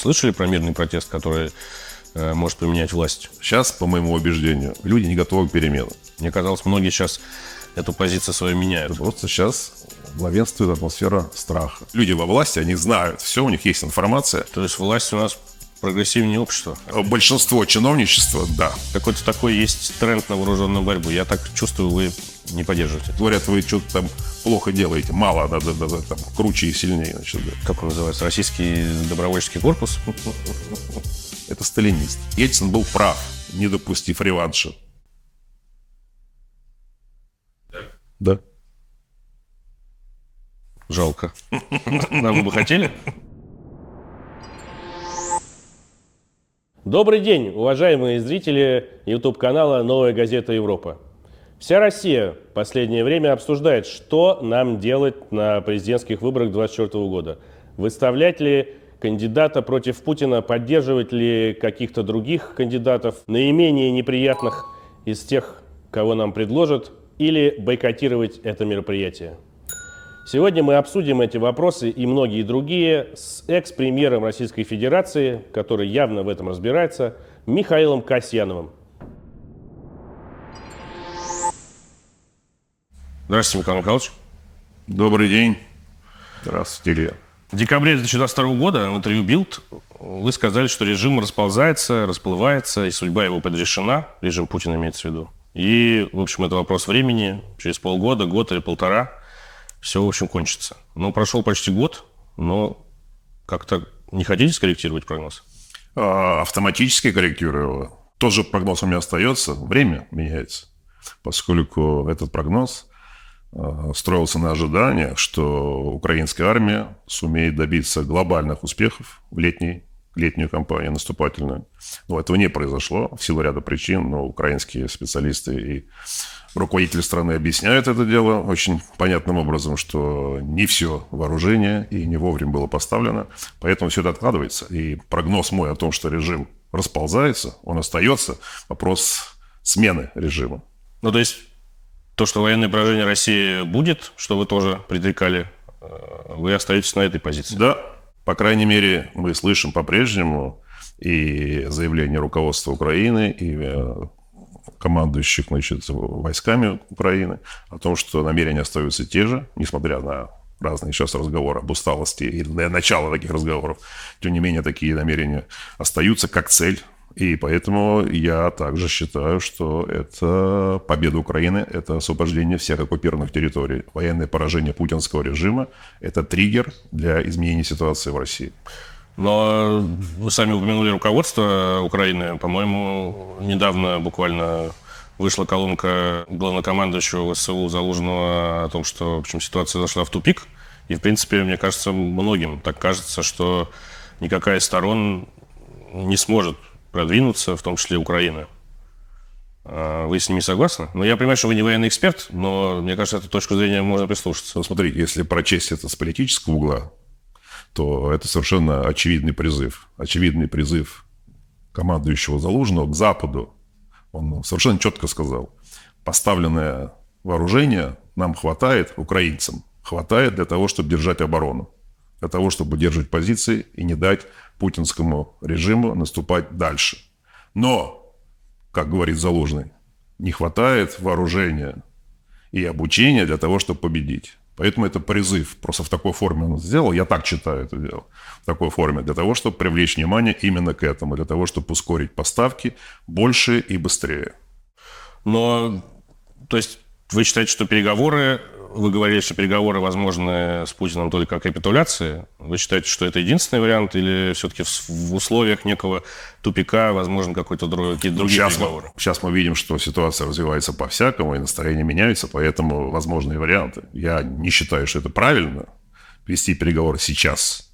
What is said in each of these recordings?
слышали про мирный протест, который э, может поменять власть? Сейчас, по моему убеждению, люди не готовы к переменам. Мне казалось, многие сейчас эту позицию свою меняют. Просто сейчас главенствует атмосфера страха. Люди во власти, они знают все, у них есть информация. То есть власть у нас прогрессивнее общество. Большинство чиновничества, да. Какой-то такой есть тренд на вооруженную борьбу. Я так чувствую, вы не поддерживаете. Говорят, вы что-то там плохо делаете, мало, надо, надо там, круче и сильнее. Значит, да. Как он называется? Российский добровольческий корпус? Это сталинист. Ельцин был прав, не допустив реванша. Да. Жалко. Нам бы хотели? Добрый день, уважаемые зрители YouTube-канала «Новая газета Европа». Вся Россия в последнее время обсуждает, что нам делать на президентских выборах 2024 года. Выставлять ли кандидата против Путина, поддерживать ли каких-то других кандидатов, наименее неприятных из тех, кого нам предложат, или бойкотировать это мероприятие. Сегодня мы обсудим эти вопросы и многие другие с экс-премьером Российской Федерации, который явно в этом разбирается, Михаилом Касьяновым. Здравствуйте, Михаил Михайлович. Добрый день. Здравствуйте, Илья. В декабре 2022 года в интервью Билд вы сказали, что режим расползается, расплывается, и судьба его предрешена, режим Путина имеется в виду. И, в общем, это вопрос времени, через полгода, год или полтора – все, в общем, кончится. Ну, прошел почти год, но как-то не хотите скорректировать прогноз? А, автоматически корректирую его. Тот же прогноз у меня остается, время меняется. Поскольку этот прогноз строился на ожиданиях, что украинская армия сумеет добиться глобальных успехов в летней, летнюю кампанию наступательную. Но этого не произошло в силу ряда причин, но украинские специалисты и руководитель страны объясняет это дело очень понятным образом, что не все вооружение и не вовремя было поставлено, поэтому все это откладывается. И прогноз мой о том, что режим расползается, он остается. Вопрос смены режима. Ну, то есть то, что военное поражение России будет, что вы тоже предрекали, э, вы остаетесь на этой позиции? Да, по крайней мере, мы слышим по-прежнему и заявление руководства Украины, и э, командующих значит, войсками Украины о том, что намерения остаются те же, несмотря на разные сейчас разговоры об усталости и начало таких разговоров. Тем не менее, такие намерения остаются как цель. И поэтому я также считаю, что это победа Украины, это освобождение всех оккупированных территорий. Военное поражение путинского режима – это триггер для изменения ситуации в России. Но вы сами упомянули руководство Украины. По-моему, недавно буквально вышла колонка главнокомандующего ВСУ Залужного о том, что, в общем, ситуация зашла в тупик. И, в принципе, мне кажется, многим так кажется, что никакая из сторон не сможет продвинуться, в том числе Украина. А вы с ними согласны? Ну, я понимаю, что вы не военный эксперт, но мне кажется, эту точку зрения можно прислушаться. Ну, смотри, если прочесть это с политического угла, то это совершенно очевидный призыв. Очевидный призыв командующего Залужного к Западу. Он совершенно четко сказал, поставленное вооружение нам хватает, украинцам, хватает для того, чтобы держать оборону, для того, чтобы держать позиции и не дать путинскому режиму наступать дальше. Но, как говорит Залужный, не хватает вооружения и обучения для того, чтобы победить. Поэтому это призыв. Просто в такой форме он сделал. Я так читаю это дело. В такой форме. Для того, чтобы привлечь внимание именно к этому. Для того, чтобы ускорить поставки больше и быстрее. Но, то есть, вы считаете, что переговоры вы говорили, что переговоры возможны с Путиным только о капитуляции. Вы считаете, что это единственный вариант или все-таки в условиях некого тупика возможен какой-то другой, какие-то другие сейчас переговоры? Мы, сейчас мы видим, что ситуация развивается по-всякому, и настроение меняется, поэтому возможны варианты. Я не считаю, что это правильно вести переговоры сейчас.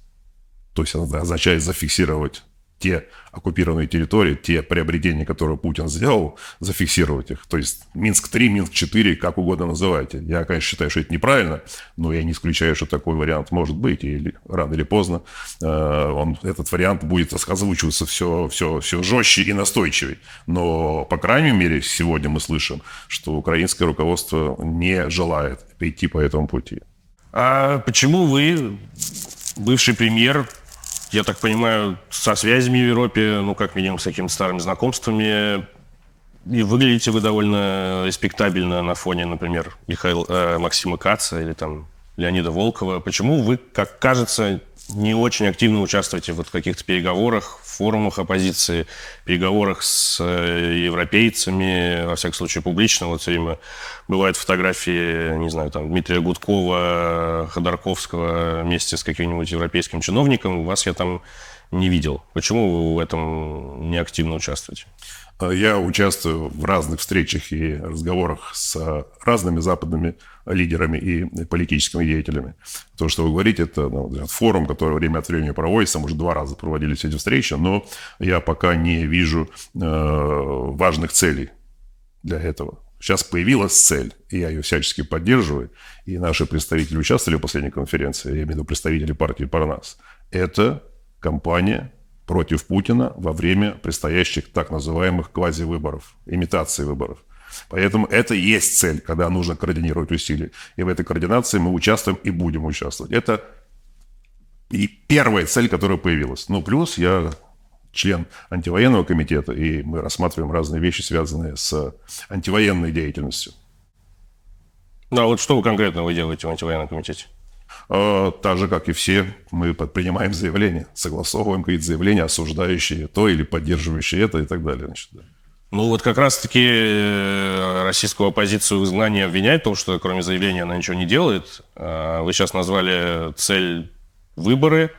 То есть это означает зафиксировать те оккупированные территории, те приобретения, которые Путин сделал, зафиксировать их. То есть Минск-3, Минск-4, как угодно называйте. Я, конечно, считаю, что это неправильно, но я не исключаю, что такой вариант может быть, и рано или поздно э, он, этот вариант будет озвучиваться все, все, все жестче и настойчивее. Но, по крайней мере, сегодня мы слышим, что украинское руководство не желает идти по этому пути. А почему вы, бывший премьер, я так понимаю, со связями в Европе, ну, как минимум, с какими-то старыми знакомствами. И выглядите вы довольно респектабельно на фоне, например, Михаила, э, Максима Каца или там Леонида Волкова. Почему вы, как кажется, не очень активно участвуете вот в каких-то переговорах, форумах оппозиции, переговорах с э, европейцами, во всяком случае, публично. Вот все время бывают фотографии, не знаю, там, Дмитрия Гудкова, Ходорковского вместе с каким-нибудь европейским чиновником. Вас я там не видел. Почему вы в этом не активно участвуете? Я участвую в разных встречах и разговорах с разными западными лидерами и политическими деятелями. То, что вы говорите, это ну, форум, который время от времени проводится, может, два раза проводились эти встречи, но я пока не вижу э, важных целей для этого. Сейчас появилась цель, и я ее всячески поддерживаю, и наши представители участвовали в последней конференции, я имею в виду представители партии «Парнас». Это кампания против Путина во время предстоящих так называемых квазивыборов, имитации выборов. Поэтому это и есть цель, когда нужно координировать усилия. И в этой координации мы участвуем и будем участвовать. Это и первая цель, которая появилась. Ну, плюс я член антивоенного комитета, и мы рассматриваем разные вещи, связанные с антивоенной деятельностью. Ну, а вот что вы конкретно вы делаете в антивоенном комитете? А, так же, как и все, мы принимаем заявления, согласовываем какие-то заявления, осуждающие то или поддерживающие это и так далее. Значит, да. Ну вот как раз-таки э, российскую оппозицию в изгнании обвиняют в том, что кроме заявления она ничего не делает. А, вы сейчас назвали цель выборы,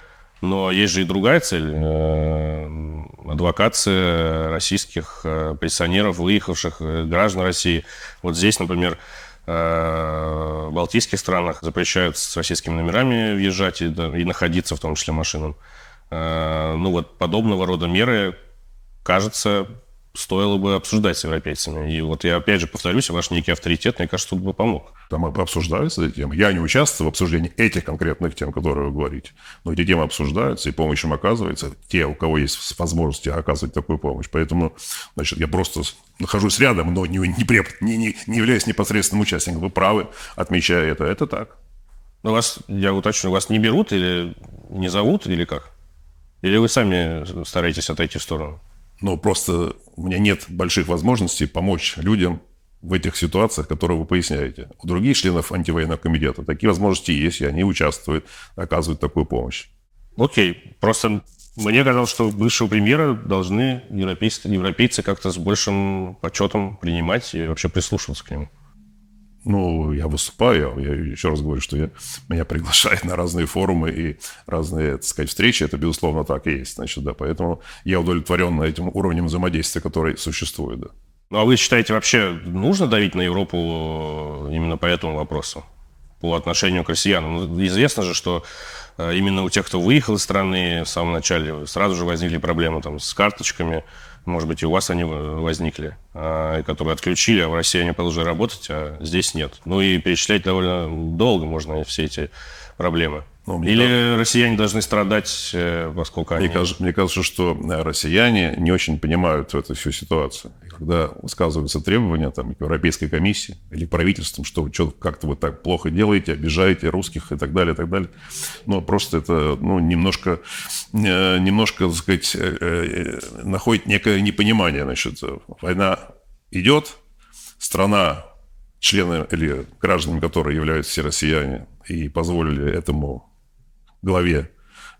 но есть же и другая цель. Э, адвокация российских э, пенсионеров, выехавших граждан России. Вот здесь, например, в Балтийских странах запрещают с российскими номерами въезжать и, да, и находиться, в том числе машинам. Ну вот подобного рода меры, кажется, стоило бы обсуждать с европейцами. И вот я опять же повторюсь, ваш некий авторитет, мне кажется, тут бы помог. Там обсуждаются эти темы. Я не участвую в обсуждении этих конкретных тем, которые вы говорите. Но эти темы обсуждаются, и помощь им оказывается. Те, у кого есть возможности оказывать такую помощь. Поэтому, значит, я просто нахожусь рядом, но не, не, не, не, не являюсь непосредственным участником. Вы правы, отмечая это. Это так. Но вас, я уточню, вас не берут или не зовут, или как? Или вы сами стараетесь отойти в сторону? Но просто у меня нет больших возможностей помочь людям в этих ситуациях, которые вы поясняете. У других членов антивоенного комитета такие возможности есть, и они участвуют, оказывают такую помощь. Окей, просто мне казалось, что бывшего премьера должны европейцы, европейцы как-то с большим почетом принимать и вообще прислушиваться к нему. Ну, я выступаю, я еще раз говорю, что я, меня приглашают на разные форумы и разные, так сказать, встречи. Это, безусловно, так и есть. Значит, да, поэтому я удовлетворен этим уровнем взаимодействия, который существует, да. Ну, а вы считаете, вообще нужно давить на Европу именно по этому вопросу? По отношению к россиянам? Ну, известно же, что э, именно у тех, кто выехал из страны в самом начале, сразу же возникли проблемы там, с карточками, может быть, и у вас они возникли, а, которые отключили, а в России они продолжили работать, а здесь нет. Ну и перечислять довольно долго можно все эти проблемы. Ну, Или кажется, россияне должны страдать, э, поскольку мне они... Кажется, мне кажется, что э, россияне не очень понимают эту всю ситуацию. И когда высказываются требования там, Европейской комиссии или правительством, что вы что, как-то вы так плохо делаете, обижаете русских и так далее, и так далее. Но просто это ну, немножко, э, немножко, так сказать, находит некое непонимание. Значит, война идет, страна, члены или гражданами которой являются все россияне, и позволили этому главе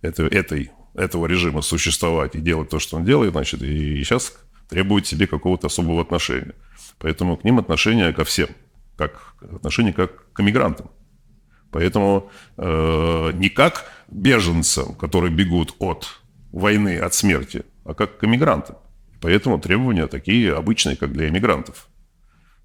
этой, этой, этого режима существовать и делать то, что он делает, значит, и сейчас требует себе какого-то особого отношения. Поэтому к ним отношение ко всем, как отношение как к мигрантам. Поэтому э, не как беженцам, которые бегут от войны, от смерти, а как к эмигрантам. Поэтому требования такие обычные, как для эмигрантов.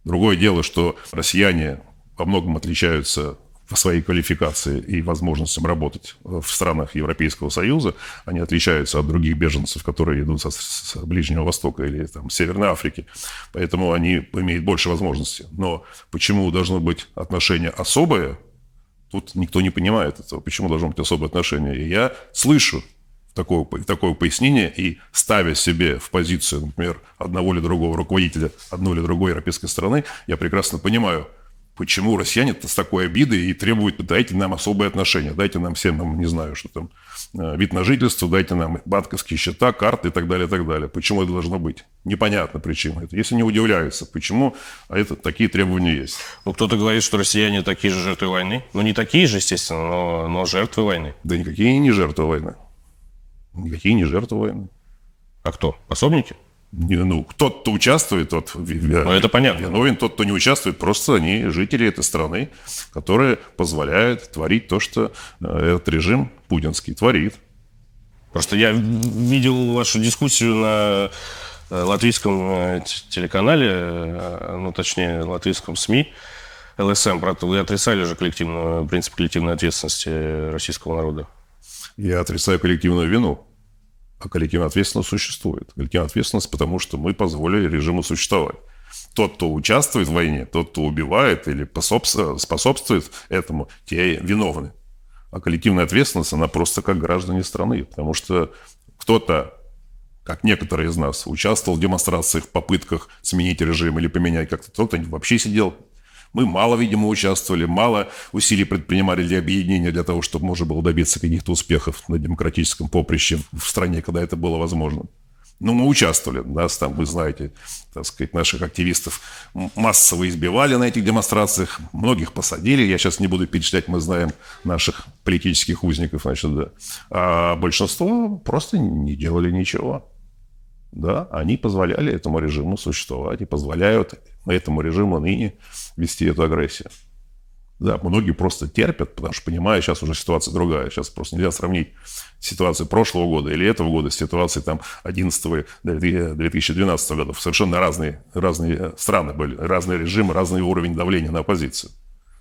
Другое дело, что россияне во многом отличаются своей квалификации и возможностям работать в странах Европейского Союза, они отличаются от других беженцев, которые идут со, с Ближнего Востока или там, Северной Африки. Поэтому они имеют больше возможностей. Но почему должно быть отношение особое, тут никто не понимает этого. Почему должно быть особое отношение? И я слышу такое, такое пояснение и ставя себе в позицию, например, одного или другого руководителя одной или другой европейской страны, я прекрасно понимаю – Почему россияне с такой обидой и требуют, дайте нам особые отношения, дайте нам всем, нам, не знаю, что там, э, вид на жительство, дайте нам банковские счета, карты и так далее, и так далее. Почему это должно быть? Непонятно причина. Это. Если не удивляются, почему а это, такие требования есть. Ну, кто-то говорит, что россияне такие же жертвы войны. Ну, не такие же, естественно, но, но жертвы войны. Да никакие не жертвы войны. Никакие не жертвы войны. А кто? Пособники? Ну, тот, кто участвует, тот ну, это понятно. виновен, тот, кто не участвует, просто они жители этой страны, которые позволяют творить то, что э, этот режим путинский творит. Просто я видел вашу дискуссию на э, латвийском э, телеканале, ну, точнее, латвийском СМИ, ЛСМ, правда, вы отрицали же коллективную, принцип коллективной ответственности российского народа. Я отрицаю коллективную вину. А коллективная ответственность существует. Коллективная ответственность, потому что мы позволили режиму существовать. Тот, кто участвует в войне, тот, кто убивает или способствует этому, те виновны. А коллективная ответственность, она просто как граждане страны. Потому что кто-то, как некоторые из нас, участвовал в демонстрациях, попытках сменить режим или поменять как-то. Кто-то вообще сидел мы мало, видимо, участвовали, мало усилий предпринимали для объединения, для того, чтобы можно было добиться каких-то успехов на демократическом поприще в стране, когда это было возможно. Ну, мы участвовали, нас там, вы знаете, так сказать, наших активистов массово избивали на этих демонстрациях, многих посадили, я сейчас не буду перечислять, мы знаем наших политических узников, значит, да. А большинство просто не делали ничего. Да, они позволяли этому режиму существовать и позволяют этому режиму ныне вести эту агрессию. Да, многие просто терпят, потому что понимают, сейчас уже ситуация другая. Сейчас просто нельзя сравнить ситуацию прошлого года или этого года с ситуацией там 11 2012 года. Совершенно разные, разные страны были, разные режимы, разный уровень давления на оппозицию.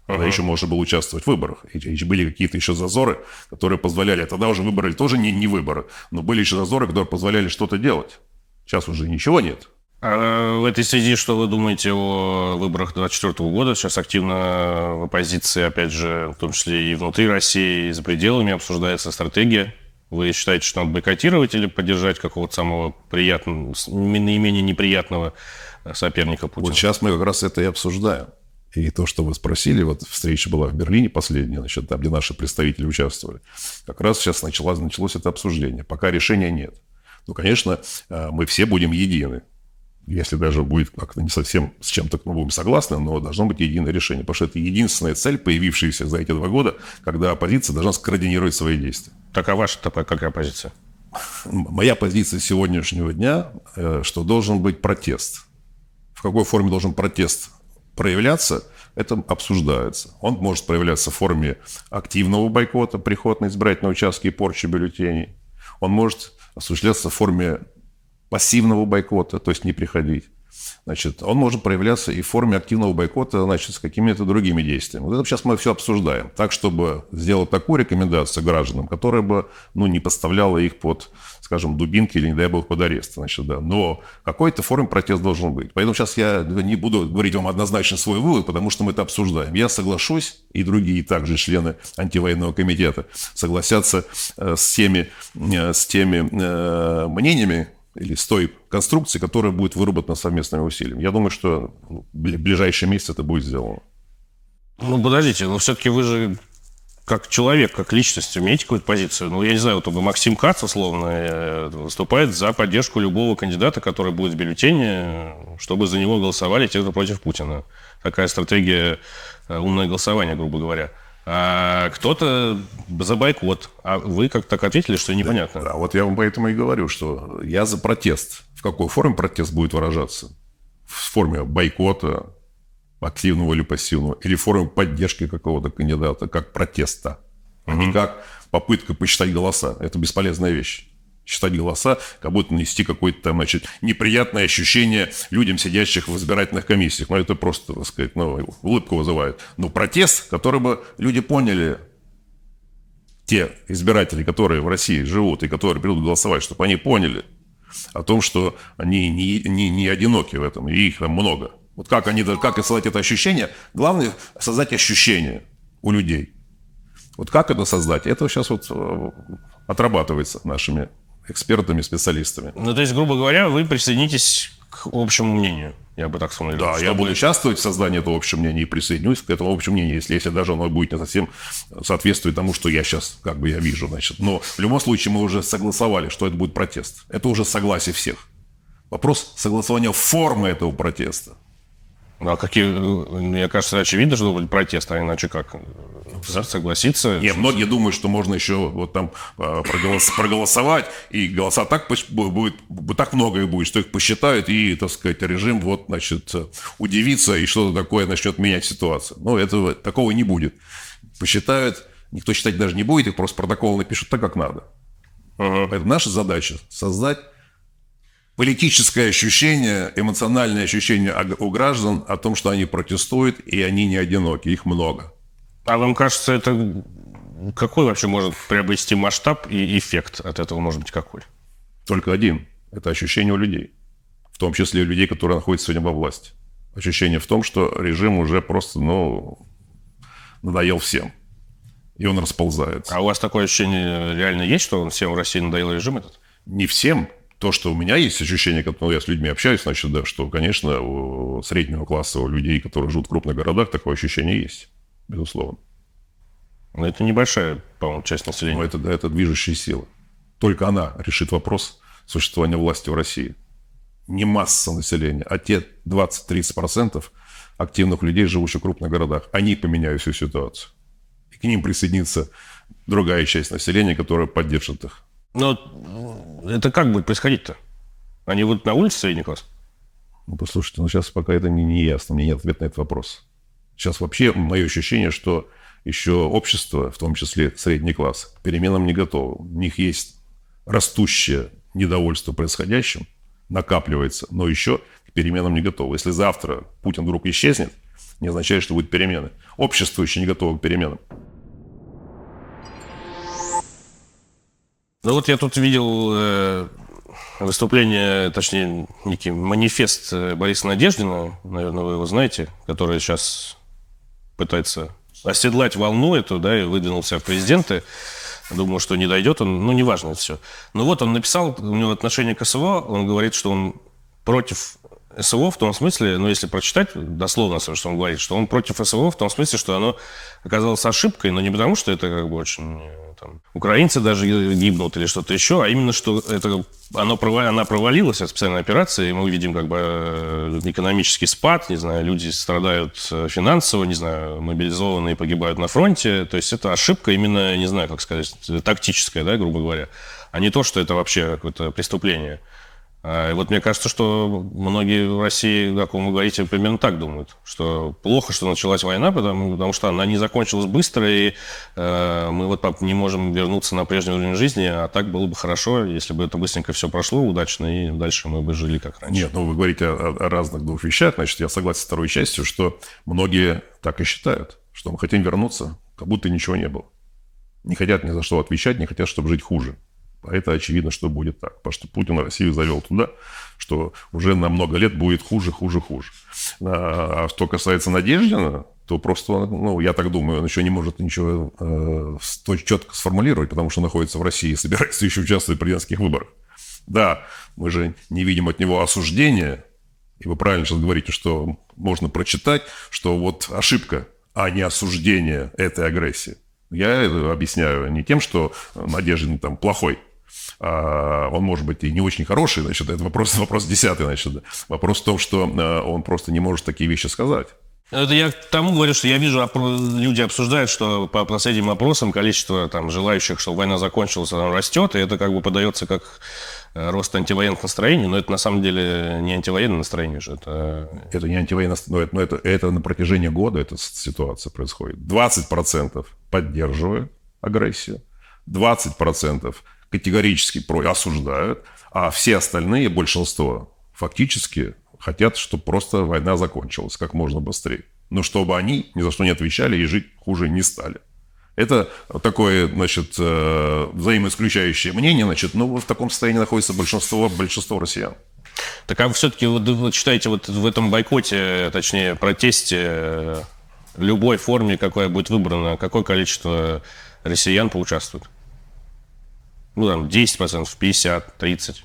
Тогда uh-huh. еще можно было участвовать в выборах. И были какие-то еще зазоры, которые позволяли... Тогда уже выборы тоже не, не выборы, но были еще зазоры, которые позволяли что-то делать. Сейчас уже ничего нет. А в этой связи что вы думаете о выборах 2024 года? Сейчас активно в оппозиции, опять же, в том числе и внутри России, и за пределами обсуждается стратегия. Вы считаете, что надо бойкотировать или поддержать какого-то самого приятного, наименее неприятного соперника Путина? Вот сейчас мы как раз это и обсуждаем. И то, что вы спросили, вот встреча была в Берлине последняя, значит, там, где наши представители участвовали. Как раз сейчас началось, началось это обсуждение. Пока решения нет. Ну, конечно, э, мы все будем едины если даже будет как-то не совсем с чем-то мы будем согласны, но должно быть единое решение. Потому что это единственная цель, появившаяся за эти два года, когда оппозиция должна скоординировать свои действия. Так а ваша какая позиция? Моя позиция сегодняшнего дня, э, что должен быть протест. В какой форме должен протест проявляться, это обсуждается. Он может проявляться в форме активного бойкота, приход на избирательные участки и порчи бюллетеней. Он может осуществляться в форме пассивного бойкота, то есть не приходить. Значит, он может проявляться и в форме активного бойкота, значит, с какими-то другими действиями. Вот это сейчас мы все обсуждаем. Так, чтобы сделать такую рекомендацию гражданам, которая бы, ну, не поставляла их под, скажем, дубинки или, не дай бог, под арест. Значит, да. Но какой-то форме протест должен быть. Поэтому сейчас я не буду говорить вам однозначно свой вывод, потому что мы это обсуждаем. Я соглашусь, и другие также члены антивоенного комитета согласятся э, с теми, э, с теми э, мнениями, или с той конструкции, которая будет выработана совместными усилиями. Я думаю, что в ближайший месяц это будет сделано. Ну, подождите, но все-таки вы же как человек, как личность, имеете какую-то позицию? Ну, я не знаю, вот Максим Кац, условно, э, выступает за поддержку любого кандидата, который будет в бюллетене, чтобы за него голосовали те, кто против Путина. Такая стратегия э, умное голосование, грубо говоря а кто-то за бойкот. А вы как так ответили, что непонятно. Да, да, вот я вам поэтому и говорю, что я за протест. В какой форме протест будет выражаться? В форме бойкота, активного или пассивного, или в форме поддержки какого-то кандидата, как протеста, угу. а не как попытка посчитать голоса. Это бесполезная вещь считать голоса, как будто нести какое-то там, значит, неприятное ощущение людям, сидящих в избирательных комиссиях. Ну, это просто, так сказать, ну, улыбку вызывает. Но протест, который бы люди поняли, те избиратели, которые в России живут и которые придут голосовать, чтобы они поняли о том, что они не, не, не одиноки в этом, и их там много. Вот как они, как создать это ощущение? Главное – создать ощущение у людей. Вот как это создать? Это сейчас вот э, отрабатывается нашими экспертами, специалистами. Ну, то есть, грубо говоря, вы присоединитесь к общему мнению. Я бы так сформулировал. Да, Что я буду участвовать в создании этого общего мнения и присоединюсь к этому общему мнению, если, если даже оно будет не совсем соответствует тому, что я сейчас как бы я вижу. Значит. Но в любом случае мы уже согласовали, что это будет протест. Это уже согласие всех. Вопрос согласования формы этого протеста. Ну, а какие, мне кажется, очевидно, что будет протест, а иначе как? Согласиться? Не, многие думают, что можно еще вот там э, проголос- проголосовать, и голоса так будет, бу- так много их будет, что их посчитают, и, так сказать, режим вот, значит, удивится и что-то такое начнет менять ситуацию. Но этого, такого не будет. Посчитают, никто считать даже не будет, их просто протокол напишут так, как надо. Поэтому наша задача создать политическое ощущение, эмоциональное ощущение у граждан о том, что они протестуют, и они не одиноки, их много. А вам кажется, это какой вообще может приобрести масштаб и эффект от этого может быть какой? Только один. Это ощущение у людей. В том числе у людей, которые находятся сегодня во власти. Ощущение в том, что режим уже просто, ну, надоел всем. И он расползается. А у вас такое ощущение реально есть, что он всем в России надоел режим этот? Не всем. То, что у меня есть ощущение, как ну, я с людьми общаюсь, значит, да, что, конечно, у среднего класса, у людей, которые живут в крупных городах, такое ощущение есть. Безусловно. Ну, это небольшая, по-моему, часть Но населения. это, да, это движущая сила. Только она решит вопрос существования власти в России. Не масса населения, а те 20-30% активных людей, живущих в крупных городах. Они поменяют всю ситуацию. И к ним присоединится другая часть населения, которая поддержит их. Но это как будет происходить-то? Они будут на улице средний класс? Ну, послушайте, ну сейчас пока это не, не ясно, мне нет ответа на этот вопрос. Сейчас вообще мое ощущение, что еще общество, в том числе средний класс, к переменам не готово. У них есть растущее недовольство происходящим, накапливается, но еще к переменам не готово. Если завтра Путин вдруг исчезнет, не означает, что будут перемены. Общество еще не готово к переменам. Ну вот я тут видел э, выступление, точнее, некий манифест э, Бориса Надеждина, наверное, вы его знаете, который сейчас пытается оседлать волну эту, да, и выдвинулся в президенты. Думаю, что не дойдет он, ну, неважно это все. Но вот он написал, у него отношение к СВО, он говорит, что он против СВО в том смысле, ну, если прочитать дословно, что он говорит, что он против СВО в том смысле, что оно оказалось ошибкой, но не потому, что это как бы очень там, украинцы даже гибнут или что-то еще, а именно, что это, оно, она провалилась, эта специальная операция, и мы увидим как бы э, экономический спад, не знаю, люди страдают э, финансово, не знаю, мобилизованные погибают на фронте, то есть это ошибка именно, не знаю, как сказать, тактическая, да, грубо говоря, а не то, что это вообще какое-то преступление. А, и вот мне кажется, что многие в России, как вы говорите, примерно так думают, что плохо, что началась война, потому, потому что она не закончилась быстро, и э, мы вот не можем вернуться на прежний уровень жизни, а так было бы хорошо, если бы это быстренько все прошло удачно, и дальше мы бы жили как раньше. Нет, ну вы говорите о, о разных двух вещах. Значит, я согласен с второй частью, что многие так и считают, что мы хотим вернуться, как будто ничего не было. Не хотят ни за что отвечать, не хотят, чтобы жить хуже. А это очевидно, что будет так. Потому что Путин Россию завел туда, что уже на много лет будет хуже, хуже, хуже. А что касается Надеждина, то просто, ну, я так думаю, он еще не может ничего э, четко сформулировать, потому что находится в России и собирается еще участвовать в президентских выборах. Да, мы же не видим от него осуждения, и вы правильно сейчас говорите, что можно прочитать, что вот ошибка, а не осуждение этой агрессии. Я это объясняю не тем, что Надеждин там плохой, а он может быть и не очень хороший, значит, это вопрос, вопрос десятый, значит. Вопрос в том, что э, он просто не может такие вещи сказать. Это я к тому говорю, что я вижу, опро- люди обсуждают, что по последним опросам количество там, желающих, чтобы война закончилась, оно растет, и это как бы подается как э, рост антивоенных настроений, но это на самом деле не антивоенное настроение же, это Это не антивоенное, но это, но это, это на протяжении года эта ситуация происходит. 20% поддерживают агрессию, 20% категорически про- осуждают, а все остальные, большинство, фактически хотят, чтобы просто война закончилась как можно быстрее. Но чтобы они ни за что не отвечали и жить хуже не стали. Это такое, значит, э, взаимоисключающее мнение, значит, ну, в таком состоянии находится большинство, большинство россиян. Так а все-таки вот вы считаете, вот в этом бойкоте, точнее, протесте, э, любой форме, какая будет выбрана, какое количество россиян поучаствует? Ну, там, 10%, 50%, 30%.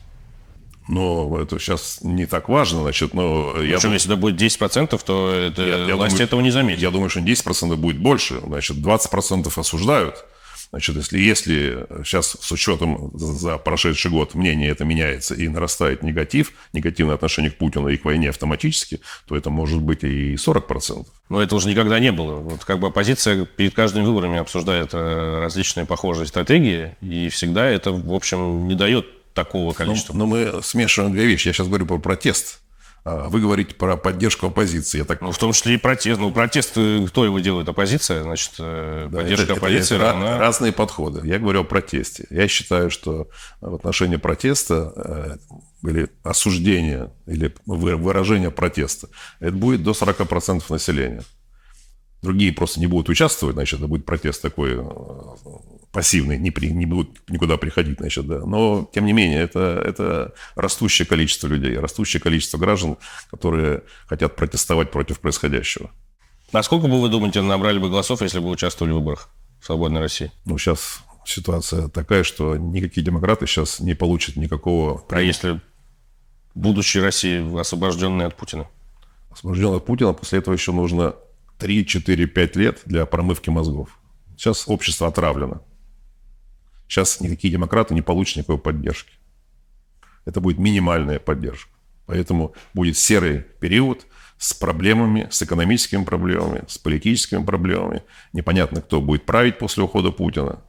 Но это сейчас не так важно, значит, но... я Причем, если это будет 10%, то это, я, я власти думаю, этого не заметят. Я думаю, что 10% будет больше, значит, 20% осуждают, Значит, если, если сейчас с учетом за прошедший год мнение это меняется и нарастает негатив, негативное отношение к Путину и к войне автоматически, то это может быть и 40%. Но это уже никогда не было. Вот как бы оппозиция перед каждыми выборами обсуждает э, различные похожие стратегии, и всегда это, в общем, не дает такого количества. Но, но мы смешиваем две вещи. Я сейчас говорю про протест. А вы говорите про поддержку оппозиции. Я так... Ну, в том числе и протест. Ну, протест, э, кто его делает? Оппозиция, значит, э, да, поддержка это, оппозиции это, это равна... Разные подходы. Я говорю о протесте. Я считаю, что в отношении протеста э, или осуждения, или выражения протеста, это будет до 40% населения. Другие просто не будут участвовать, значит, это будет протест такой пассивные, не, при, не будут никуда приходить, значит, да. Но, тем не менее, это, это растущее количество людей, растущее количество граждан, которые хотят протестовать против происходящего. Насколько бы вы думаете, набрали бы голосов, если бы участвовали в выборах в свободной России? Ну, сейчас ситуация такая, что никакие демократы сейчас не получат никакого... А если будущей России, освобожденной от Путина? Освобожденной от Путина, после этого еще нужно 3, 4, 5 лет для промывки мозгов. Сейчас общество отравлено. Сейчас никакие демократы не получат никакой поддержки. Это будет минимальная поддержка. Поэтому будет серый период с проблемами, с экономическими проблемами, с политическими проблемами. Непонятно, кто будет править после ухода Путина.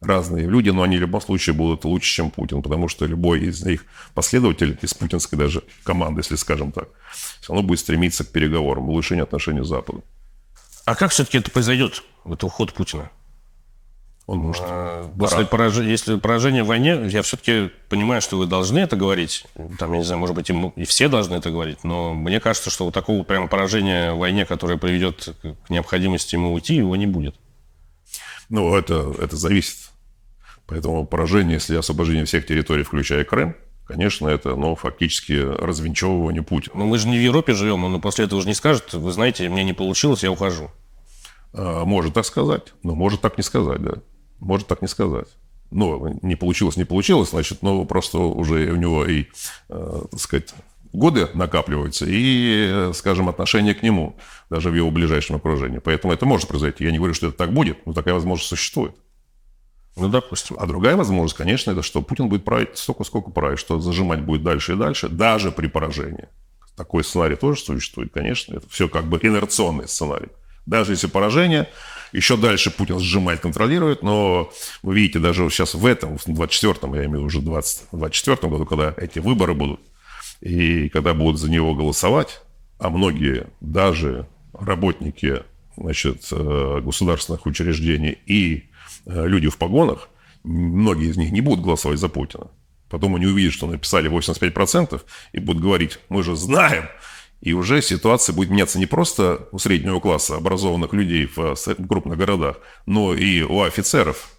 Разные люди, но они в любом случае будут лучше, чем Путин, потому что любой из них последователь из путинской даже команды, если скажем так, все равно будет стремиться к переговорам, улучшению отношений с Западом. А как все-таки это произойдет, вот уход Путина? Он может... А, после поражения, если поражение в войне, я все-таки понимаю, что вы должны это говорить. Там, я не знаю, может быть, и, и все должны это говорить. Но мне кажется, что вот такого прямо поражения в войне, которое приведет к необходимости ему уйти, его не будет. Ну, это, это зависит. Поэтому поражение, если освобождение всех территорий, включая Крым, конечно, это, ну, фактически развенчевывание Путина. Но мы же не в Европе живем, он после этого уже не скажет, вы знаете, мне не получилось, я ухожу. А, может так сказать, но может так не сказать, да. Может так не сказать. Ну, не получилось, не получилось, значит, но просто уже у него и, э, так сказать, годы накапливаются, и, э, скажем, отношение к нему, даже в его ближайшем окружении. Поэтому это может произойти. Я не говорю, что это так будет, но такая возможность существует. Ну, допустим. А другая возможность, конечно, это что Путин будет править столько, сколько правит, что зажимать будет дальше и дальше, даже при поражении. Такой сценарий тоже существует, конечно. Это все как бы инерционный сценарий. Даже если поражение, еще дальше Путин сжимает, контролирует, но вы видите, даже сейчас в этом, в 24-м, я имею в виду уже 20, 24 году, когда эти выборы будут, и когда будут за него голосовать, а многие, даже работники значит, э, государственных учреждений и э, люди в погонах, многие из них не будут голосовать за Путина. Потом они увидят, что написали 85%, и будут говорить, мы же знаем, и уже ситуация будет меняться не просто у среднего класса образованных людей в крупных городах, но и у офицеров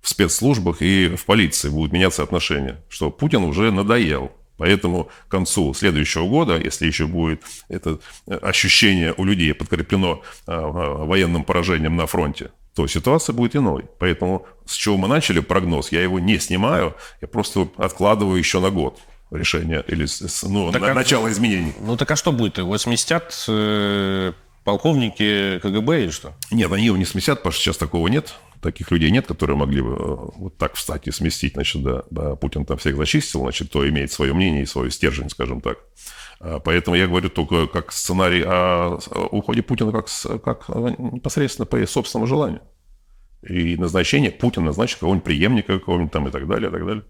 в спецслужбах и в полиции будут меняться отношения, что Путин уже надоел. Поэтому к концу следующего года, если еще будет это ощущение у людей подкреплено а, военным поражением на фронте, то ситуация будет иной. Поэтому с чего мы начали прогноз, я его не снимаю, я просто откладываю еще на год решения или ну, так на, а, начало изменений. Ну так а что будет? Его сместят э, полковники КГБ или что? Нет, они его не сместят, потому что сейчас такого нет. Таких людей нет, которые могли бы э, вот так встать и сместить. Значит, да, да, Путин там всех зачистил, значит, то имеет свое мнение и свой стержень, скажем так. А, поэтому я говорю только как сценарий о уходе Путина как, как непосредственно по собственному желанию. И назначение Путина назначит кого-нибудь преемника какого-нибудь там и так далее, и так далее.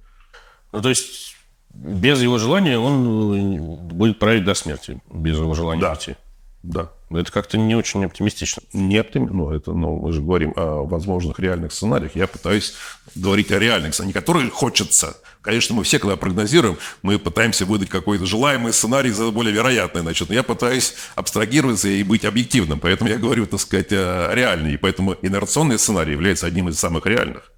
Ну, то есть без его желания он будет править до смерти, без его желания да. уйти. Да. Это как-то не очень оптимистично. Не оптимистично. Ну, это, ну, мы же говорим о возможных реальных сценариях. Я пытаюсь говорить о реальных, а не которые хочется. Конечно, мы все, когда прогнозируем, мы пытаемся выдать какой-то желаемый сценарий за более вероятный. Значит, я пытаюсь абстрагироваться и быть объективным. Поэтому я говорю, так сказать, реальный. И поэтому инерционный сценарий является одним из самых реальных.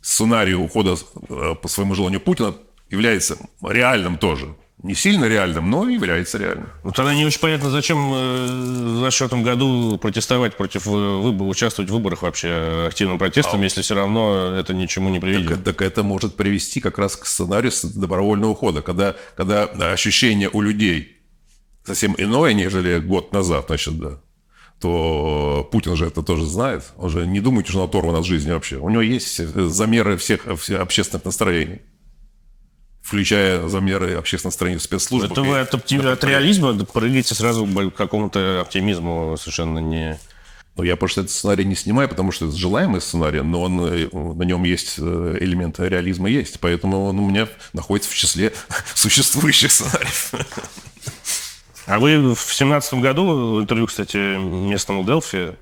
Сценарий ухода э, по своему желанию Путина является реальным тоже. Не сильно реальным, но является реальным. Ну, тогда не очень понятно, зачем э, в 24 году протестовать против э, выборов, участвовать в выборах вообще активным протестом, а, если все равно это ничему не приведет. Так, так это может привести как раз к сценарию добровольного ухода, когда, когда ощущение у людей совсем иное, нежели год назад, значит, да, то Путин же это тоже знает. Он же не думает, что он оторван от жизни вообще. У него есть замеры всех, всех общественных настроений включая замеры общественного настроения спецслужб. Это вы от, оптим... от реализма прыгаете сразу к какому-то оптимизму совершенно не... Ну, я просто этот сценарий не снимаю, потому что это желаемый сценарий, но он, э, на нем есть э, элементы реализма есть, поэтому он у меня находится в числе существующих сценариев. А вы в семнадцатом году, интервью, кстати, местному Делфи,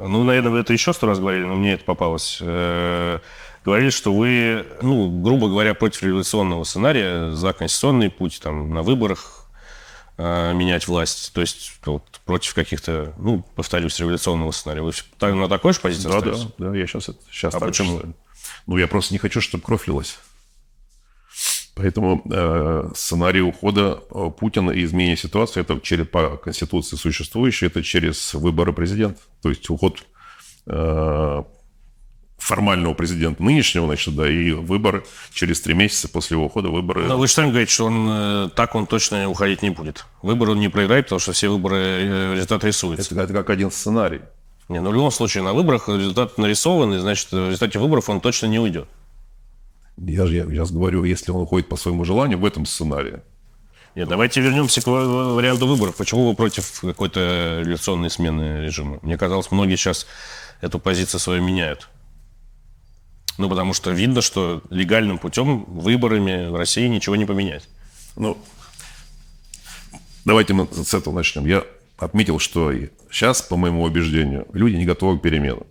ну, наверное, вы это еще сто раз говорили, но мне это попалось, э, говорили, что вы, ну, грубо говоря, против революционного сценария, за конституционный путь, там, на выборах э, менять власть, то есть вот, против каких-то, ну, повторюсь, революционного сценария. Вы на такой же позиции Да, да, да, я сейчас, сейчас а почему? Считаю. Ну, я просто не хочу, чтобы кровь лилась. Поэтому э, сценарий ухода э, Путина и изменения ситуации это через по конституции существующей, это через выборы президента. То есть уход э, формального президента нынешнего, значит, да, и выборы через три месяца после его ухода выборы. Но вы же сами говорите, что он э, так он точно уходить не будет. Выборы он не проиграет, потому что все выборы э, результат рисуется. Это, это как один сценарий. Не, ну в любом случае на выборах результат нарисован, и значит в результате выборов он точно не уйдет. Я же я сейчас говорю, если он уходит по своему желанию в этом сценарии. Нет, давайте вернемся к варианту выборов. Почему вы против какой-то революционной смены режима? Мне казалось, многие сейчас эту позицию свою меняют. Ну, потому что видно, что легальным путем выборами в России ничего не поменять. Ну, давайте мы с этого начнем. Я отметил, что сейчас, по моему убеждению, люди не готовы к переменам.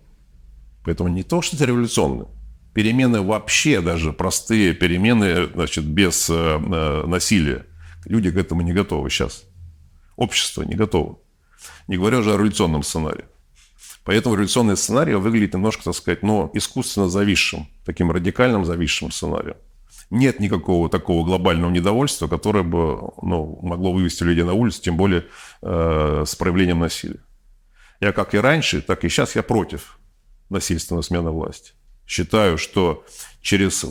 Поэтому не то, что это революционно. Перемены вообще, даже простые перемены, значит, без э, э, насилия. Люди к этому не готовы сейчас. Общество не готово. Не говоря уже о революционном сценарии. Поэтому революционный сценарий выглядит немножко, так сказать, ну, искусственно зависшим, таким радикальным зависшим сценарием. Нет никакого такого глобального недовольства, которое бы ну, могло вывести людей на улицу, тем более э, с проявлением насилия. Я как и раньше, так и сейчас я против насильственной смены власти. Считаю, что через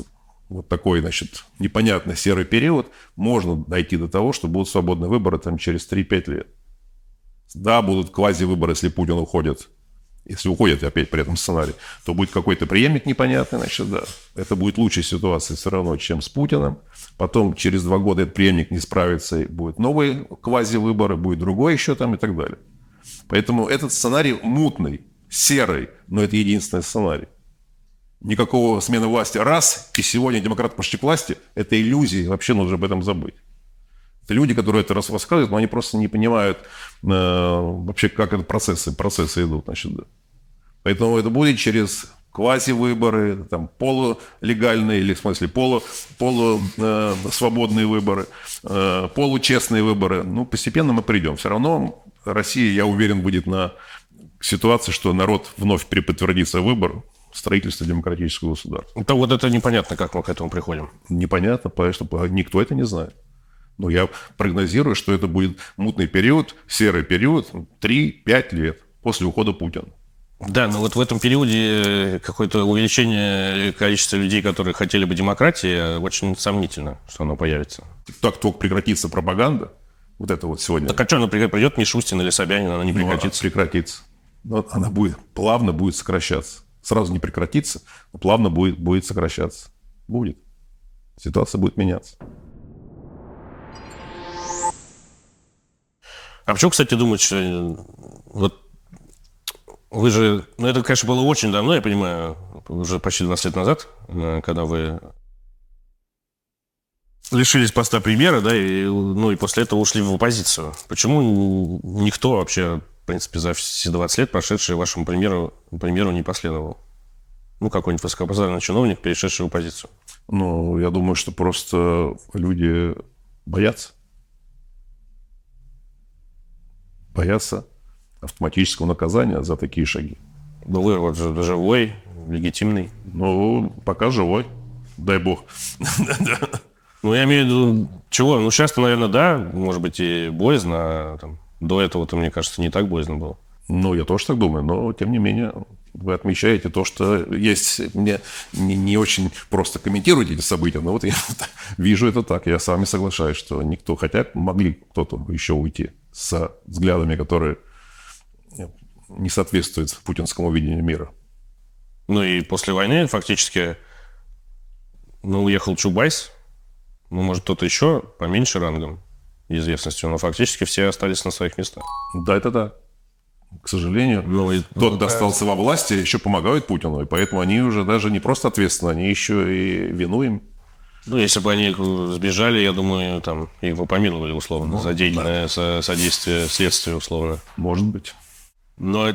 вот такой, значит, непонятный серый период можно дойти до того, что будут свободные выборы там через 3-5 лет. Да, будут квази-выборы, если Путин уходит если уходит опять при этом сценарий, то будет какой-то преемник непонятный, значит, да. Это будет лучшая ситуация все равно, чем с Путиным. Потом через два года этот преемник не справится, и будут новые квази-выборы, будет другой еще там и так далее. Поэтому этот сценарий мутный, серый, но это единственный сценарий. Никакого смены власти раз, и сегодня демократы пошли к власти, это иллюзии, вообще нужно об этом забыть. Это люди, которые это рассказывают, но они просто не понимают э, вообще, как это процессы, процессы идут. Значит, да. Поэтому это будет через квази-выборы, там, полулегальные, или в смысле полу, полу э, выборы, э, получестные выборы. Ну, постепенно мы придем. Все равно Россия, я уверен, будет на ситуации, что народ вновь переподтвердится выбор строительства демократического государства. То вот это непонятно, как мы к этому приходим. Непонятно, потому что никто это не знает. Но я прогнозирую, что это будет мутный период, серый период, 3-5 лет после ухода Путина. Да, но вот в этом периоде э, какое-то увеличение количества людей, которые хотели бы демократии, очень сомнительно, что оно появится. Так только прекратится пропаганда, вот это вот сегодня. Так а что, она придет Мишустин или Собянин, она не прекратится? Ну, она прекратится. Но она будет, плавно будет сокращаться. Сразу не прекратится, но плавно будет, будет сокращаться. Будет. Ситуация будет меняться. А почему, кстати, думать, что э, вот вы же, ну это, конечно, было очень давно, я понимаю, уже почти 20 лет назад, э, когда вы лишились поста премьера, да, и, ну и после этого ушли в оппозицию. Почему никто вообще, в принципе, за все 20 лет, прошедшие вашему премьеру, премьеру не последовал? Ну, какой-нибудь высокопоставленный чиновник, перешедший в оппозицию. Ну, я думаю, что просто люди боятся. боятся автоматического наказания за такие шаги. Да вы вот же живой, легитимный. Ну, пока живой, дай бог. Ну, я имею в виду, Чего? Ну, сейчас-то, наверное, да, может быть, и боязно, а там, до этого-то, мне кажется, не так боязно было. Ну, я тоже так думаю, но, тем не менее, вы отмечаете то, что есть... Мне не, не очень просто комментировать эти события, но вот я вижу это так. Я с вами соглашаюсь, что никто... Хотя могли кто-то еще уйти с взглядами, которые не соответствуют путинскому видению мира. Ну и после войны фактически ну, уехал Чубайс, ну, может, кто-то еще поменьше рангом известностью, но фактически все остались на своих местах. Да, это да. К сожалению, ну, и, тот, кто остался во власти, еще помогают Путину, и поэтому они уже даже не просто ответственны, они еще и вину им. Ну, если бы они сбежали, я думаю, там их бы помиловали условно ну, за деятельное да. содействие следствию условно. Может быть. Но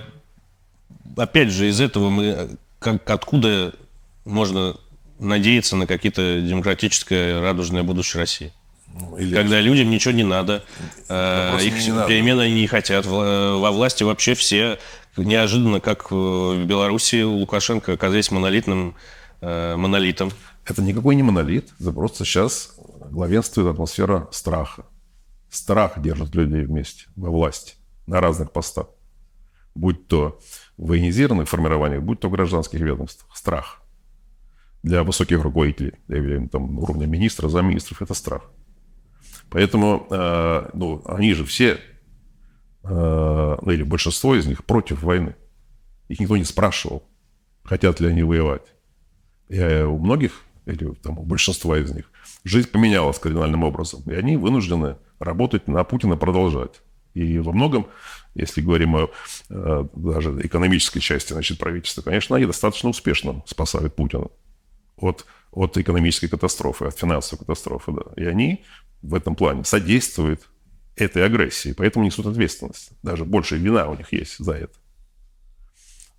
опять же из этого мы как откуда можно надеяться на какие-то демократическое радужное будущее России? Ну, или... Когда людям ничего не надо, э, их не перемен они не хотят. Во власти вообще все неожиданно, как в Беларуси у Лукашенко оказались монолитным э, монолитом. Это никакой не монолит, это просто сейчас главенствует атмосфера страха. Страх держит людей вместе во власти на разных постах. Будь то в военизированных формированиях, будь то в гражданских ведомствах. Страх. Для высоких руководителей, для там, уровня министра, замминистров, это страх. Поэтому э, ну, они же все, э, ну, или большинство из них против войны. Их никто не спрашивал, хотят ли они воевать. И э, у многих, или там, у большинства из них, жизнь поменялась кардинальным образом. И они вынуждены работать на Путина, продолжать. И во многом, если говорим о э, даже экономической части значит, правительства, конечно, они достаточно успешно спасают Путина от, от экономической катастрофы, от финансовой катастрофы. Да. И они в этом плане содействуют этой агрессии, поэтому несут ответственность. Даже больше вина у них есть за это.